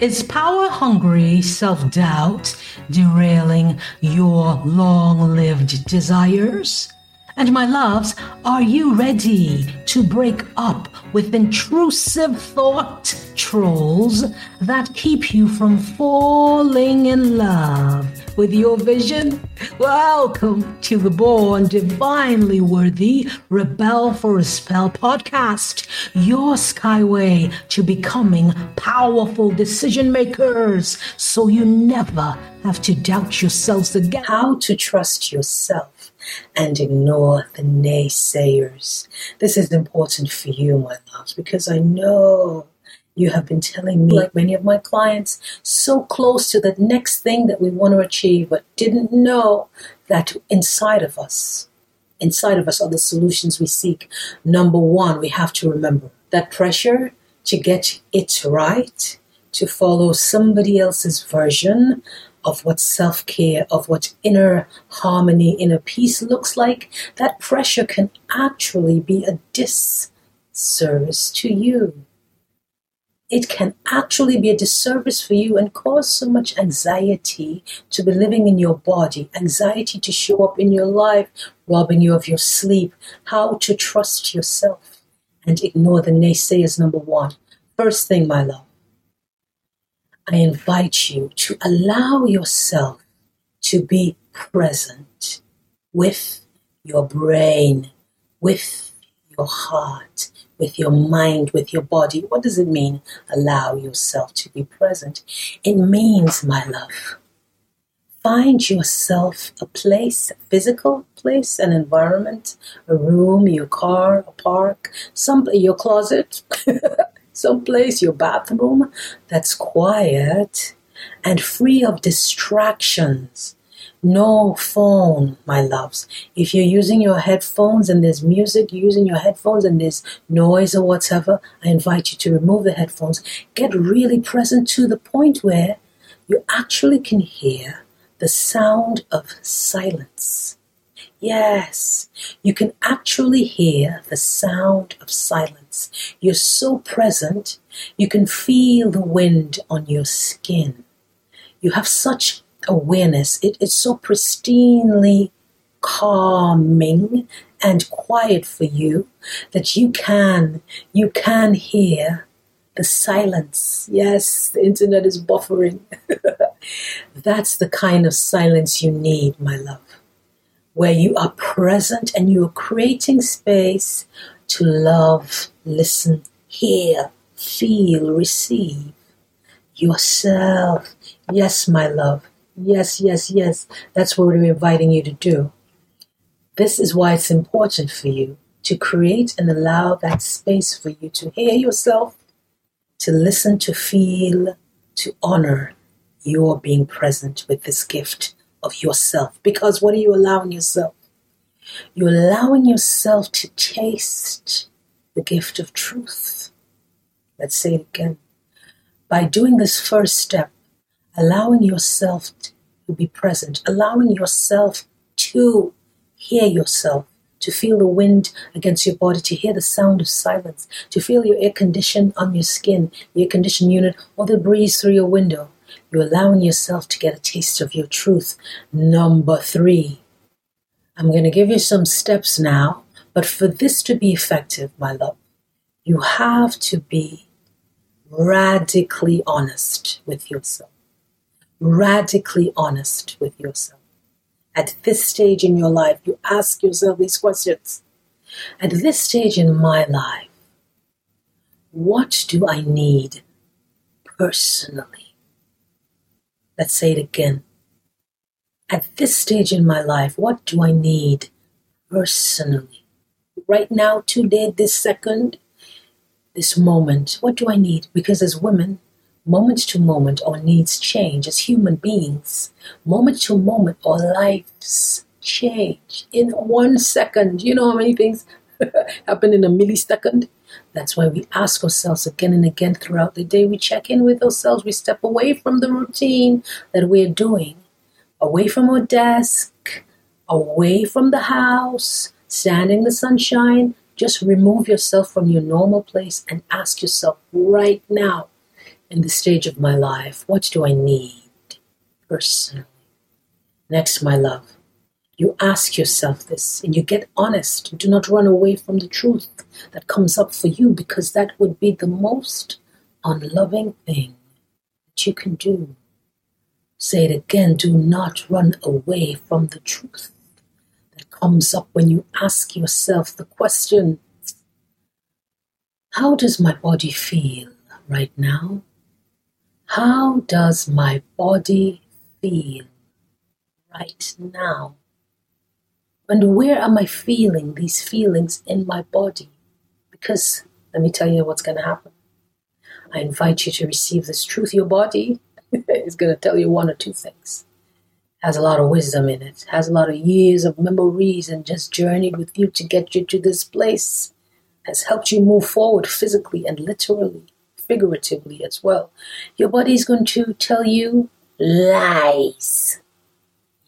Is power hungry self doubt derailing your long lived desires? And my loves, are you ready to break up with intrusive thought trolls that keep you from falling in love with your vision? Welcome to the Born Divinely Worthy Rebel for a Spell podcast, your skyway to becoming powerful decision makers so you never have to doubt yourselves again. How to trust yourself and ignore the naysayers. This is important for you, my loves, because I know you have been telling me, like many of my clients, so close to the next thing that we want to achieve, but didn't know that inside of us, inside of us are the solutions we seek. Number one, we have to remember that pressure to get it right, to follow somebody else's version of what self care, of what inner harmony, inner peace looks like, that pressure can actually be a disservice to you. It can actually be a disservice for you and cause so much anxiety to be living in your body, anxiety to show up in your life, robbing you of your sleep, how to trust yourself and ignore the naysayers, number one. First thing, my love, I invite you to allow yourself to be present with your brain, with your heart, with your mind, with your body. What does it mean? Allow yourself to be present. It means, my love, find yourself a place, a physical place, an environment, a room, your car, a park, some your closet, someplace, your bathroom, that's quiet and free of distractions. No phone, my loves. If you're using your headphones and there's music, using your headphones and there's noise or whatever, I invite you to remove the headphones. Get really present to the point where you actually can hear the sound of silence. Yes, you can actually hear the sound of silence. You're so present, you can feel the wind on your skin. You have such awareness. It is so pristinely calming and quiet for you that you can you can hear the silence. Yes, the internet is buffering. That's the kind of silence you need, my love where you are present and you are creating space to love, listen, hear, feel, receive yourself. Yes, my love. Yes, yes, yes. That's what we're inviting you to do. This is why it's important for you to create and allow that space for you to hear yourself, to listen, to feel, to honor your being present with this gift of yourself. Because what are you allowing yourself? You're allowing yourself to taste the gift of truth. Let's say it again. By doing this first step, allowing yourself to be present, allowing yourself to hear yourself, to feel the wind against your body, to hear the sound of silence, to feel your air condition on your skin, the air conditioned unit, or the breeze through your window, you're allowing yourself to get a taste of your truth. Number three, I'm going to give you some steps now, but for this to be effective, my love, you have to be radically honest with yourself. Radically honest with yourself. At this stage in your life, you ask yourself these questions. At this stage in my life, what do I need personally? Let's say it again. At this stage in my life, what do I need personally? Right now, today, this second, this moment, what do I need? Because as women, moment to moment, our needs change. As human beings, moment to moment, our lives change in one second. You know how many things happen in a millisecond? That's why we ask ourselves again and again throughout the day. We check in with ourselves. We step away from the routine that we're doing, away from our desk, away from the house, standing in the sunshine. Just remove yourself from your normal place and ask yourself right now in this stage of my life? What do I need personally? Next, my love, you ask yourself this and you get honest. Do not run away from the truth that comes up for you because that would be the most unloving thing that you can do. Say it again do not run away from the truth that comes up when you ask yourself the question How does my body feel right now? How does my body feel right now? And where am I feeling these feelings in my body? Because let me tell you what's going to happen. I invite you to receive this truth. Your body is going to tell you one or two things. Has a lot of wisdom in it, has a lot of years of memories, and just journeyed with you to get you to this place. Has helped you move forward physically and literally, figuratively as well. Your body is going to tell you lies.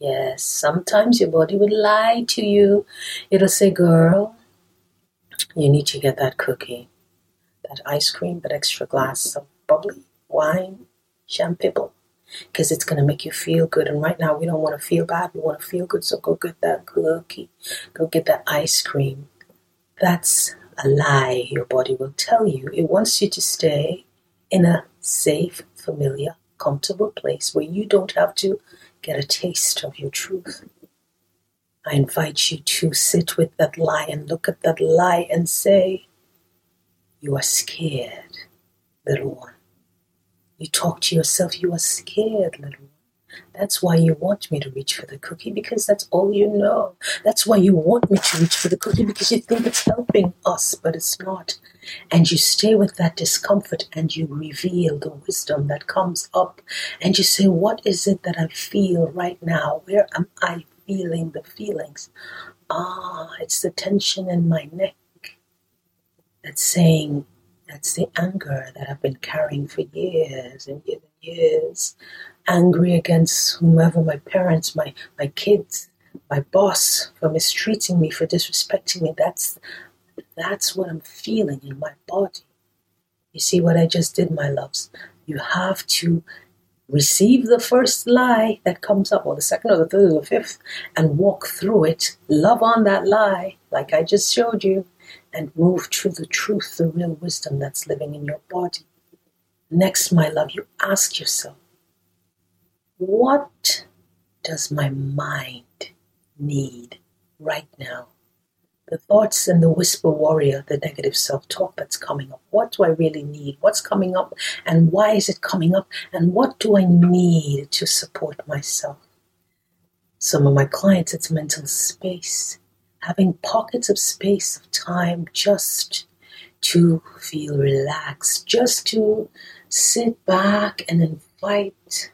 Yes, sometimes your body will lie to you. It'll say, girl, you need to get that cookie, that ice cream, that extra glass of bubbly wine, champagne, because it's going to make you feel good. And right now, we don't want to feel bad. We want to feel good. So go get that cookie, go get that ice cream. That's a lie your body will tell you. It wants you to stay in a safe, familiar, comfortable place where you don't have to get a taste of your truth. I invite you to sit with that lie and look at that lie and say, You are scared, little one. You talk to yourself, You are scared, little one. That's why you want me to reach for the cookie because that's all you know. That's why you want me to reach for the cookie because you think it's helping us, but it's not. And you stay with that discomfort and you reveal the wisdom that comes up. And you say, What is it that I feel right now? Where am I feeling the feelings? Ah, it's the tension in my neck that's saying, that's the anger that I've been carrying for years and years and years. Angry against whomever, my parents, my, my kids, my boss for mistreating me, for disrespecting me. That's that's what I'm feeling in my body. You see what I just did, my loves? You have to receive the first lie that comes up, or the second, or the third, or the fifth, and walk through it, love on that lie, like I just showed you, and move through the truth, the real wisdom that's living in your body. Next, my love, you ask yourself, what does my mind need right now? the thoughts and the whisper warrior, the negative self talk that's coming up. What do I really need? What's coming up? And why is it coming up? And what do I need to support myself? Some of my clients, it's mental space, having pockets of space, of time just to feel relaxed, just to sit back and invite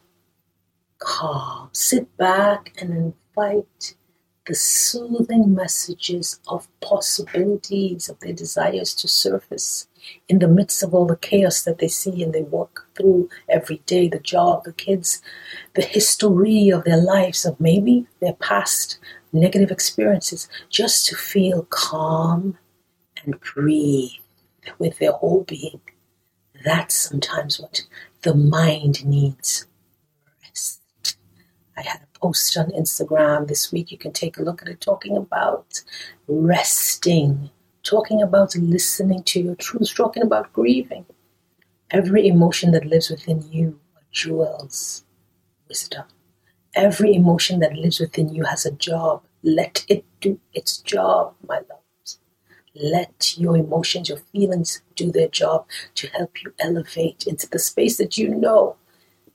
calm, sit back and invite the soothing messages of possibilities of their desires to surface in the midst of all the chaos that they see and they walk through every day the job, the kids, the history of their lives, of maybe their past negative experiences, just to feel calm and breathe with their whole being. That's sometimes what the mind needs. I had a post on Instagram this week. You can take a look at it talking about resting, talking about listening to your truth, talking about grieving. Every emotion that lives within you jewels, wisdom. Every emotion that lives within you has a job. Let it do its job, my loves. Let your emotions, your feelings do their job to help you elevate into the space that you know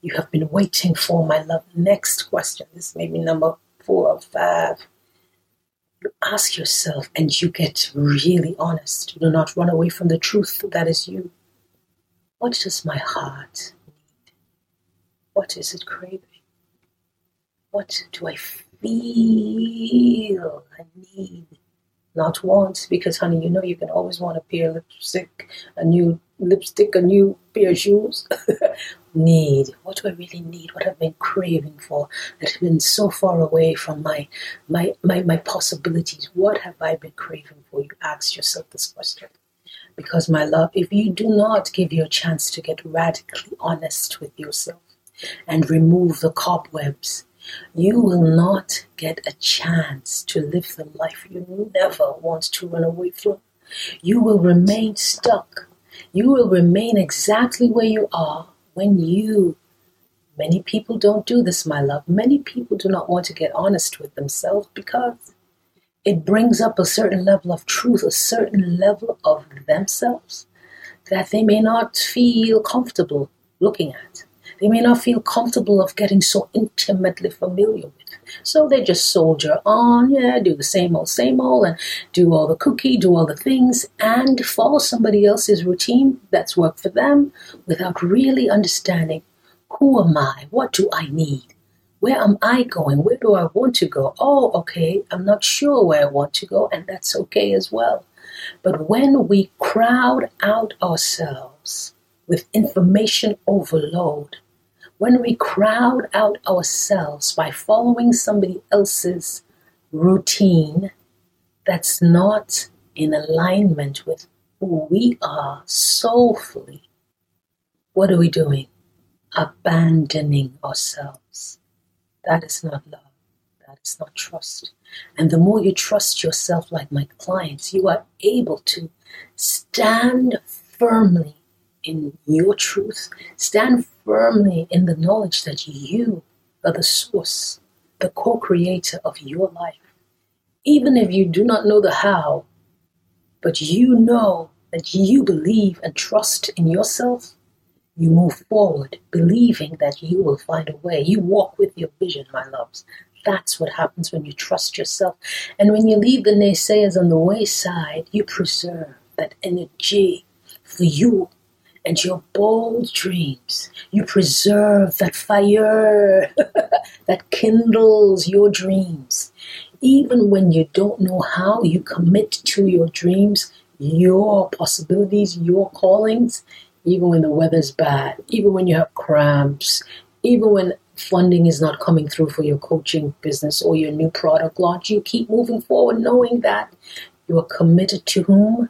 you have been waiting for, my love. Next question. This may be number four or five. You ask yourself and you get really honest. You Do not run away from the truth that is you. What does my heart need? What is it craving? What do I feel I need? Not want, because honey, you know you can always want a pair of lipstick, a new lipstick, a new pair of shoes. need? What do I really need? What I've been craving for that has been so far away from my, my, my, my possibilities? What have I been craving for? You ask yourself this question. Because, my love, if you do not give your chance to get radically honest with yourself and remove the cobwebs, you will not get a chance to live the life you never want to run away from. You will remain stuck. You will remain exactly where you are when you. Many people don't do this, my love. Many people do not want to get honest with themselves because it brings up a certain level of truth, a certain level of themselves that they may not feel comfortable looking at. They may not feel comfortable of getting so intimately familiar with. So they just soldier on, yeah, do the same old, same old, and do all the cookie, do all the things, and follow somebody else's routine that's worked for them without really understanding who am I? What do I need? Where am I going? Where do I want to go? Oh, okay, I'm not sure where I want to go, and that's okay as well. But when we crowd out ourselves with information overload, when we crowd out ourselves by following somebody else's routine that's not in alignment with who we are soulfully, what are we doing? Abandoning ourselves. That is not love. That is not trust. And the more you trust yourself, like my clients, you are able to stand firmly in your truth, stand firmly in the knowledge that you are the source, the co creator of your life. Even if you do not know the how, but you know that you believe and trust in yourself, you move forward believing that you will find a way. You walk with your vision, my loves. That's what happens when you trust yourself. And when you leave the naysayers on the wayside, you preserve that energy for you and your bold dreams. You preserve that fire that kindles your dreams. Even when you don't know how, you commit to your dreams, your possibilities, your callings, even when the weather's bad, even when you have cramps, even when funding is not coming through for your coaching business or your new product launch, you keep moving forward knowing that you are committed to whom?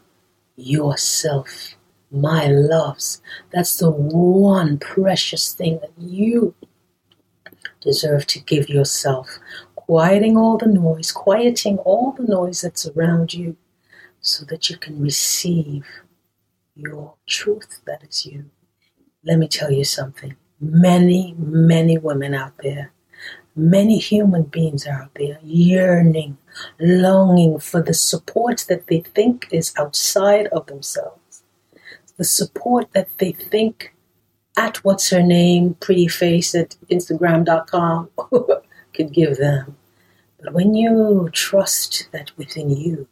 Yourself. My loves. That's the one precious thing that you deserve to give yourself. Quieting all the noise, quieting all the noise that's around you so that you can receive your truth that is you. Let me tell you something. Many, many women out there, many human beings are out there yearning, longing for the support that they think is outside of themselves. The support that they think at what's her name, pretty face at Instagram.com could give them. But when you trust that within you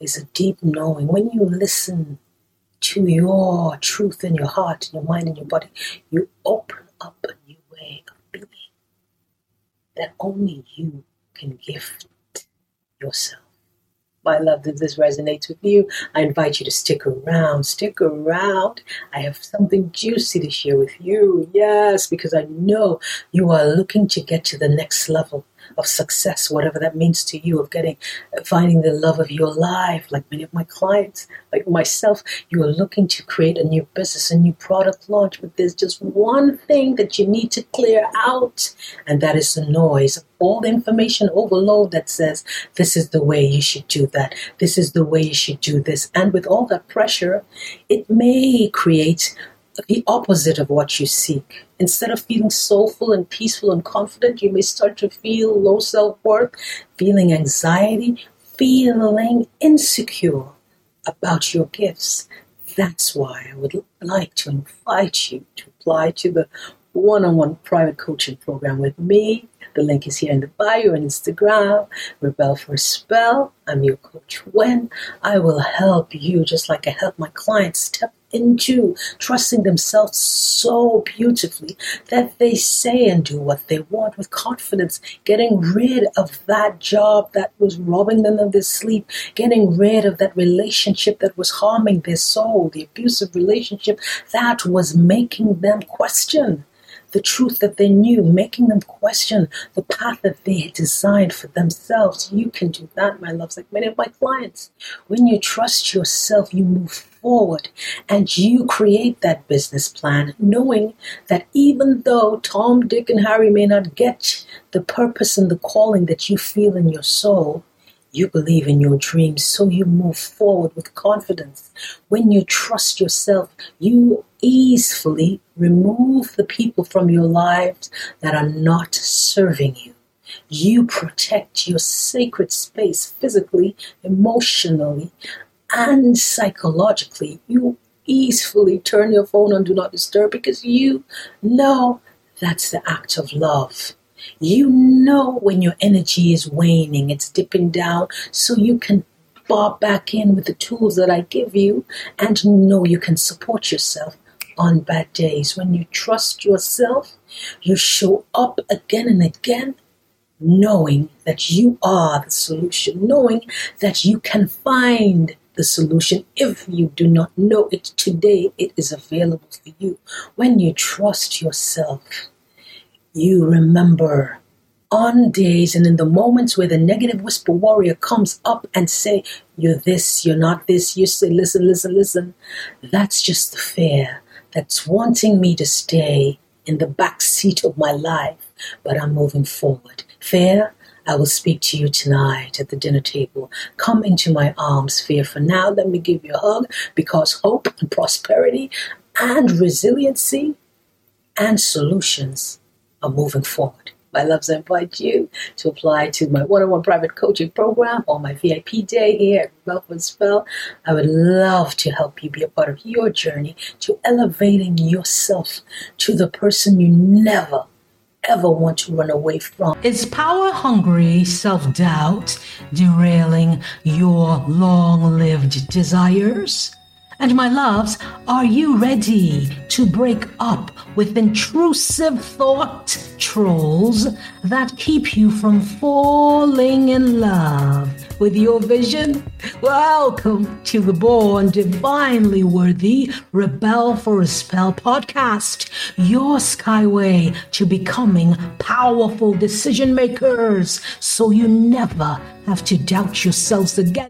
is a deep knowing, when you listen to your truth in your heart, in your mind, in your body, you open up a new way of being that only you can gift yourself. My love, if this resonates with you, I invite you to stick around. Stick around. I have something juicy to share with you. Yes, because I know you are looking to get to the next level of success, whatever that means to you, of getting, finding the love of your life, like many of my clients, like myself, you are looking to create a new business, a new product launch, but there's just one thing that you need to clear out, and that is the noise. Of all the information overload that says this is the way you should do that, this is the way you should do this. And with all that pressure, it may create the opposite of what you seek. Instead of feeling soulful and peaceful and confident, you may start to feel low self worth, feeling anxiety, feeling insecure about your gifts. That's why I would like to invite you to apply to the one on one private coaching program with me. The link is here in the bio and Instagram. Rebel for a Spell. I'm your coach Wen I will help you just like I help my clients step into trusting themselves so beautifully that they say and do what they want with confidence, getting rid of that job that was robbing them of their sleep, getting rid of that relationship that was harming their soul, the abusive relationship that was making them question the truth that they knew, making them question the path that they had designed for themselves. You can do that, my loves, like many of my clients. When you trust yourself, you move forward and you create that business plan, knowing that even though Tom, Dick, and Harry may not get the purpose and the calling that you feel in your soul, you believe in your dreams, so you move forward with confidence. When you trust yourself, you easily remove the people from your lives that are not serving you. You protect your sacred space physically, emotionally, and psychologically. You easily turn your phone on Do Not Disturb because you know that's the act of love. You know when your energy is waning, it's dipping down, so you can bob back in with the tools that I give you and know you can support yourself on bad days. When you trust yourself, you show up again and again, knowing that you are the solution, knowing that you can find the solution. If you do not know it today, it is available for you. When you trust yourself, you remember on days and in the moments where the negative whisper warrior comes up and say you're this you're not this you say listen listen listen that's just the fear that's wanting me to stay in the back seat of my life but i'm moving forward fear I will speak to you tonight at the dinner table. Come into my arms, fear. For now, let me give you a hug because hope and prosperity and resiliency and solutions are moving forward. My loves, I invite you to apply to my one on one private coaching program or my VIP day here at Rebel for a Spell. I would love to help you be a part of your journey to elevating yourself to the person you never ever want to run away from. Is power hungry self doubt derailing your long lived desires? And my loves, are you ready to break up with intrusive thought trolls that keep you from falling in love with your vision? Welcome to the Born Divinely Worthy Rebel for a Spell podcast, your skyway to becoming powerful decision makers so you never have to doubt yourselves again.